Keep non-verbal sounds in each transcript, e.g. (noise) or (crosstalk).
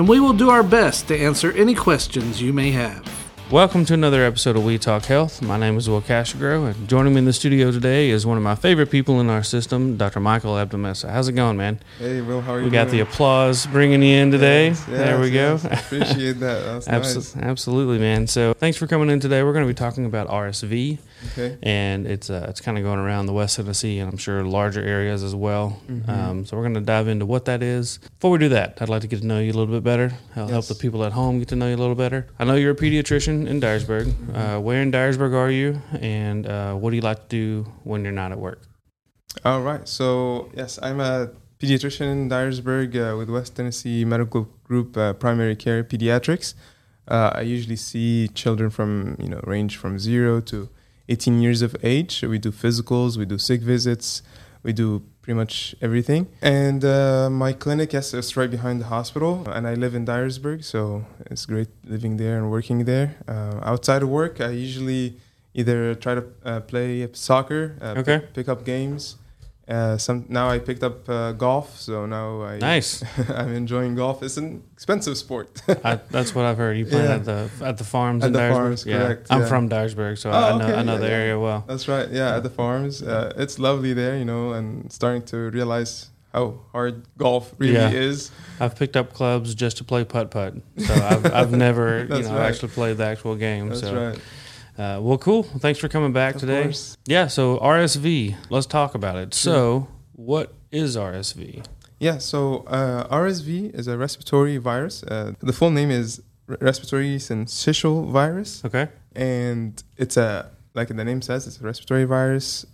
and we will do our best to answer any questions you may have. Welcome to another episode of We Talk Health. My name is Will Cashagro, and joining me in the studio today is one of my favorite people in our system, Dr. Michael Abdelmessa. How's it going, man? Hey, Will, how are you? We got the applause bringing you in today. Yes, there we yes, go. Appreciate that. That's (laughs) Abso- nice. Absolutely, man. So thanks for coming in today. We're going to be talking about RSV, Okay. and it's uh, it's kind of going around the West Tennessee and I'm sure larger areas as well. Mm-hmm. Um, so we're going to dive into what that is. Before we do that, I'd like to get to know you a little bit better. I'll help the people at home get to know you a little better. I know you're a pediatrician in Dyersburg. Mm-hmm. Uh, where in Dyersburg are you, and uh, what do you like to do when you're not at work? All right. So, yes, I'm a pediatrician in Dyersburg uh, with West Tennessee Medical Group uh, Primary Care Pediatrics. Uh, I usually see children from, you know, range from zero to 18 years of age. We do physicals, we do sick visits, we do pretty much everything. And uh, my clinic, yes, is right behind the hospital. And I live in Dyersburg, so it's great living there and working there. Uh, outside of work, I usually either try to uh, play soccer, uh, Okay. pick, pick up games. Uh, some now I picked up uh, golf, so now I Nice. (laughs) I'm enjoying golf. It's an expensive sport. (laughs) I, that's what I've heard. You play Yeah. at the at the farms At in the Dyersburg. farms, yeah, correct, I'm from Dyersburg, so Oh, I know okay, I know yeah, the yeah. area well. That's right. Yeah, at the farms, uh, it's lovely there, you know, and starting to realize how hard golf really Yeah. is. I've picked up clubs just to play putt putt, so I've, I've (laughs) never you know right. actually played the actual game. That's so, right. Uh, well, cool. Thanks for coming back Of today. course. Yeah, so RSV. Let's talk about it. So, what is RSV? Yeah, so uh, RSV is a respiratory virus. Uh, the full name is respiratory syncytial virus, Okay. and it's a like the name says, it's a respiratory virus.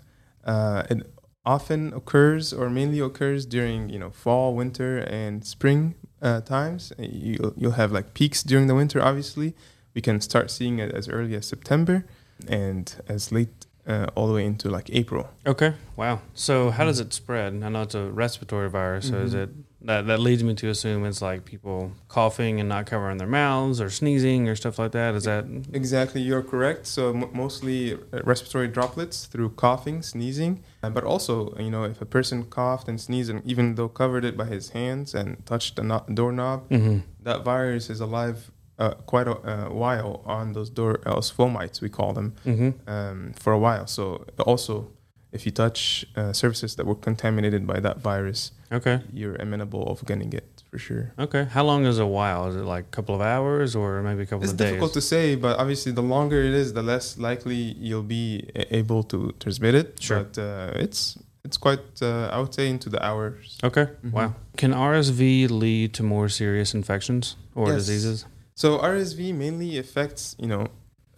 Uh, it often occurs or mainly occurs during you know fall, winter, and spring uh, times. You you'll have like peaks during the winter. Obviously, we can start seeing it as early as September and as late uh, all the way into like April. Okay. Wow. So, how Mm-hmm. does it spread? I know it's a respiratory virus. So, is Mhm. it that that leads me to assume it's like people coughing and not covering their mouths, or sneezing, or stuff like that? Is that Exactly, you're correct. So m- mostly uh, respiratory droplets through coughing, sneezing, uh, but also you know if a person coughed and sneezed, and even though covered it by his hands and touched the no- doorknob, Mhm. that virus is alive uh, quite a uh, while on those door uh, those fomites we call them Mhm. um, for a while. So also, if you touch uh, surfaces that were contaminated by that virus, Okay. you're amenable of getting it for sure. Okay. How long is a while? Is it like a couple of hours or maybe a couple It's of days? It's difficult to say, but obviously, the longer it is, the less likely you'll be able to transmit it. Sure. But uh, it's it's quite, uh, I would say, into the hours. okay. Mhm. Wow. Can RSV lead to more serious infections or Yes. diseases? So RSV mainly affects, you know,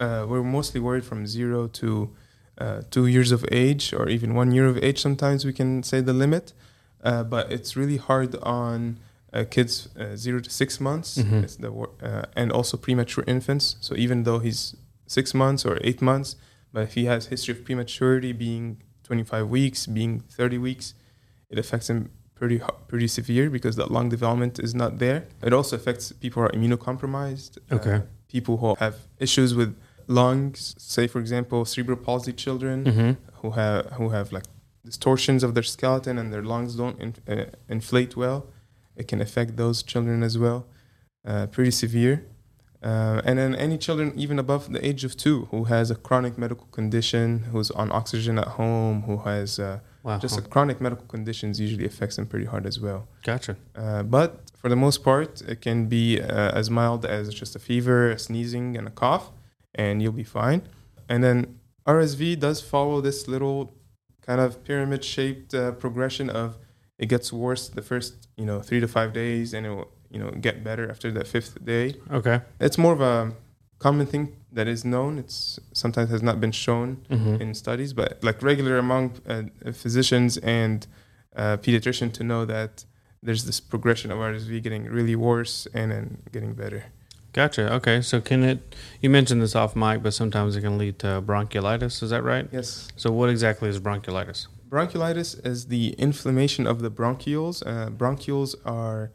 uh, we're mostly worried from zero to uh, two years of age, or even one year of age. Sometimes we can say the limit, uh, but it's really hard on uh, kids uh, zero to six months, Mhm. it's the uh, and also premature infants. So even though he's six months or eight months, but if he has history of prematurity being 25 weeks, being 30 weeks, it affects him pretty pretty severe because that lung development is not there. It also affects people who are immunocompromised. uh, Okay. people who have issues with lungs, say for example, cerebral palsy children Mm-hmm. who have who have like distortions of their skeleton and their lungs don't in, uh, inflate well. It can affect those children as well, uh, pretty severe. Uh, and then any children even above the age of two who has a chronic medical condition, who's on oxygen at home, who has uh, Wow. just a chronic medical conditions usually affects them pretty hard as well. gotcha. Uh, but for the most part, it can be uh, as mild as just a fever, a sneezing, and a cough, and you'll be fine. And then RSV does follow this little kind of pyramid shaped uh, progression of it gets worse the first you know three to five days, and it will you know get better after the fifth day. Okay. It's more of a common thing that is known. It's sometimes has not been shown Mm-hmm. in studies, but like regular among uh, physicians and uh, pediatrician to know that there's this progression of RSV getting really worse and then getting better. Gotcha. Okay. So can it? You mentioned this off mic, but sometimes it can lead to bronchiolitis. Is that right? Yes. So what exactly is bronchiolitis? Bronchiolitis is the inflammation of the bronchioles. Uh, bronchioles are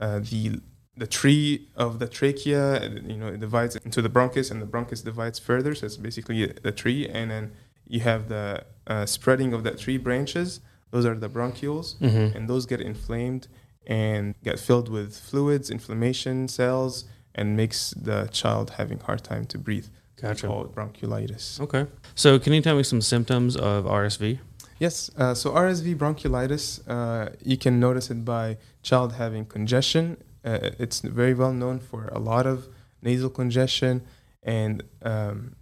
uh, the the tree of the trachea. You know, it divides into the bronchus, and the bronchus divides further. So it's basically the tree, and then you have the uh, spreading of that tree branches. Those are the bronchioles, Mm-hmm. and those get inflamed and get filled with fluids, inflammation cells, and makes the child having hard time to breathe. Gotcha. Called bronchiolitis. Okay. So can you tell me some symptoms of RSV? Yes. Uh, so RSV bronchiolitis, uh, you can notice it by child having congestion. Uh, it's very well known for a lot of nasal congestion, and um,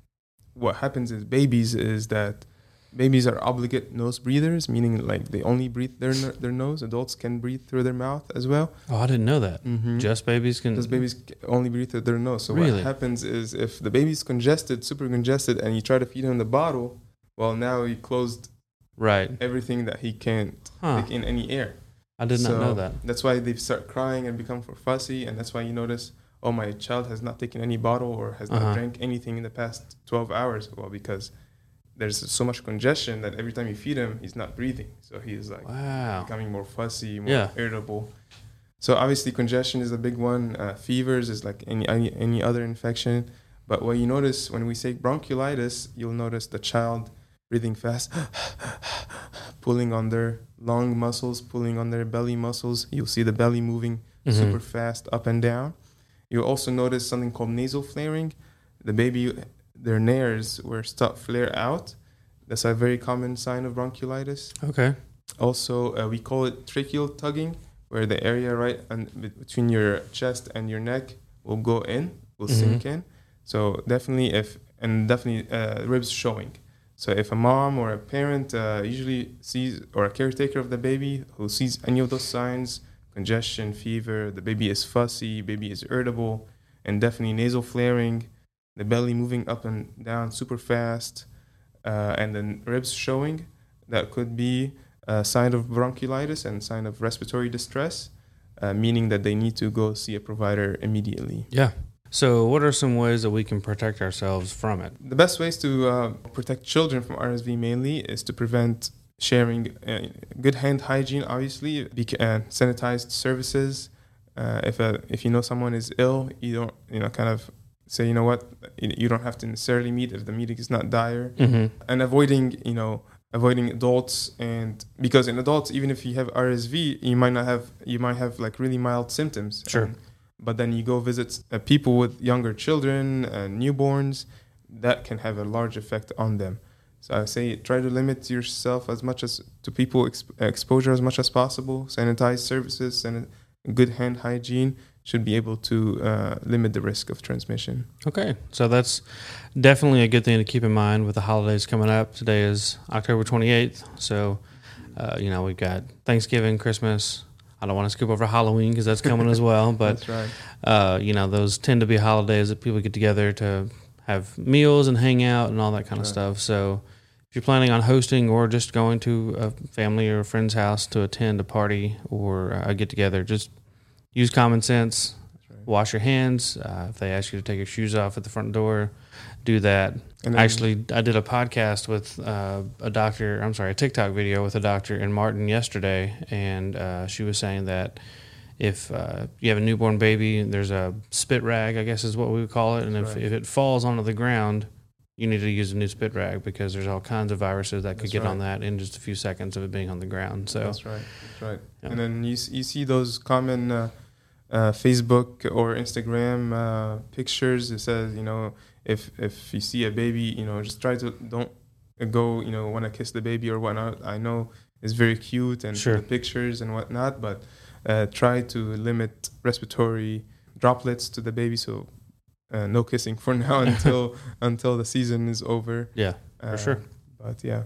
what happens is babies is that babies are obligate nose breathers, meaning like they only breathe their their nose. Adults can breathe through their mouth as well. Oh, I didn't know that. Mm-hmm. Just babies can. Because babies only breathe through their nose. So Really? what happens is if the baby's congested, super congested, and you try to feed him the bottle, well, now he closed right. everything that he can't Huh. take in any air. I did not So know that. That's why they start crying and become fussy, and that's why you notice, oh, my child has not taken any bottle or has Uh-huh. not drank anything in the past 12 hours. Well, because there's so much congestion that every time you feed him, he's not breathing. So he's like Wow. becoming more fussy, more Yeah. irritable. So obviously, congestion is a big one. Uh, fevers is like any, any any other infection. But what you notice when we say bronchiolitis, you'll notice the child breathing fast, (gasps) (laughs) pulling on their lung muscles, pulling on their belly muscles. You'll see the belly moving Mhm. super fast up and down. You'll also notice something called nasal flaring. The baby, their nares will start flare out. That's a very common sign of bronchiolitis. Okay. Also, uh, we call it tracheal tugging, where the area right and between your chest and your neck will go in, will Mhm. sink in. So definitely, if and definitely uh, ribs showing. So if a mom or a parent uh, usually sees or a caretaker of the baby who sees any of those signs, congestion, fever, the baby is fussy, baby is irritable, and definitely nasal flaring, the belly moving up and down super fast, uh, and then ribs showing, that could be a sign of bronchiolitis and sign of respiratory distress, uh, meaning that they need to go see a provider immediately. Yeah. So, what are some ways that we can protect ourselves from it? The best ways to uh, protect children from RSV mainly is to prevent sharing uh, good hand hygiene, obviously, bec- uh, sanitized services. Uh, if a, if you know someone is ill, you don't you know kind of say you know what you you don't have to necessarily meet if the meeting is not dire, Mm-hmm. and avoiding you know avoiding adults and because in adults even if you have RSV you might not have you might have like really mild symptoms Sure. And- but then you go visit uh, people with younger children and newborns that can have a large effect on them so I say try to limit yourself as much as to people exp- exposure as much as possible sanitize services and good hand hygiene should be able to uh, limit the risk of transmission Okay. So, that's definitely a good thing to keep in mind with the holidays coming up. Today is October 28th. So, uh, you know, we've got Thanksgiving, Christmas. I don't want to skip over Halloween because that's coming as well. (laughs) But, that's right uh, you know, those tend to be holidays that people get together to have meals and hang out and all that kind of Right. stuff. So, if you're planning on hosting or just going to a family or a friend's house to attend a party or a get together, just use common sense. Right. Wash your hands. Uh, if they ask you to take your shoes off at the front door, do that. and then- Actually, I did a podcast with uh, a doctor. I'm sorry, a TikTok video with a doctor in Martin yesterday, and uh, she was saying that if uh, you have a newborn baby, there's a spit rag, I guess is what we would call it, and if, Right. if it falls onto the ground, you need to use a new spit rag because there's all kinds of viruses that could That's get on that in just a few seconds of it being on the ground. So That's right. That's right. Yeah. And then you you see those common uh, Facebook or Instagram uh, pictures. It says you know if if you see a baby, you know just try to don't go you know want to kiss the baby or whatnot. I know it's very cute and Sure. the pictures and whatnot, but uh, try to limit respiratory droplets to the baby. So. Uh, no kissing for (laughs) now until (laughs) until the season is over. yeah. Uh, sure. But yeah,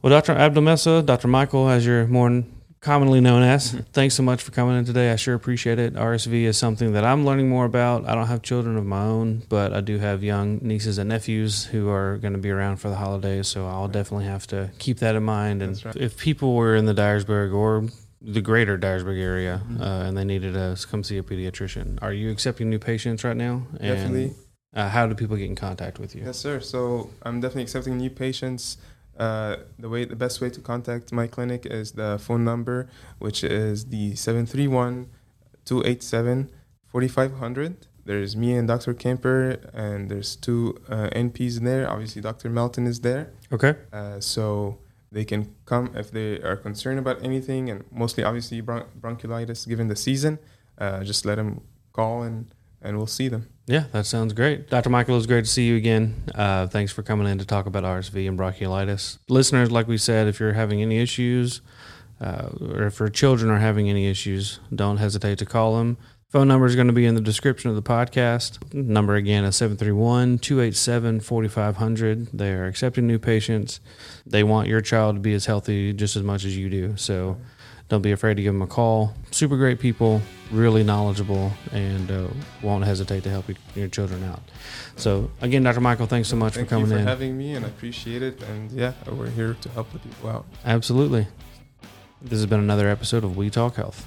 Well, Dr. Abdelmessa, Dr. Michael, as you're more commonly known as, Mhm. thanks so much for coming in today. I sure appreciate it. RSV is something that I'm learning more about. I don't have children of my own, but I do have young nieces and nephews who are going to be around for the holidays, so I'll definitely have to keep that in mind. And right. if people were in the Dyersburg or the greater Dyersburg area, Mhm. uh, and they needed to come see a pediatrician. Are you accepting new patients right now? And, Definitely. Uh, how do people get in contact with you? Yes, sir. So I'm definitely accepting new patients. Uh, the way, the best way to contact my clinic is the phone number, which is the 731-287-4500. There's me and Dr. Kemper, and there's two uh, NPs there. Obviously, Dr. Melton is there. Okay. Uh, so they can come if they are concerned about anything, and mostly, obviously, bron- bronchiolitis given the season. Uh, just let them call, and, and we'll see them. Yeah, that sounds great. Dr. Michael, it was great to see you again. Uh, thanks for coming in to talk about RSV and bronchiolitis. Listeners, like we said, if you're having any issues uh, or if your children are having any issues, don't hesitate to call them. Phone number is going to be in the description of the podcast. Number again is 731 287 4500. They are accepting new patients. They want your child to be as healthy just as much as you do. So don't be afraid to give them a call. Super great people, really knowledgeable, and uh, won't hesitate to help you, your children out. So, again, Dr. Michael, thanks so much Thank for coming you for in. having me, and I appreciate it. And yeah, we're here to help the people out. Absolutely. This has been another episode of We Talk Health.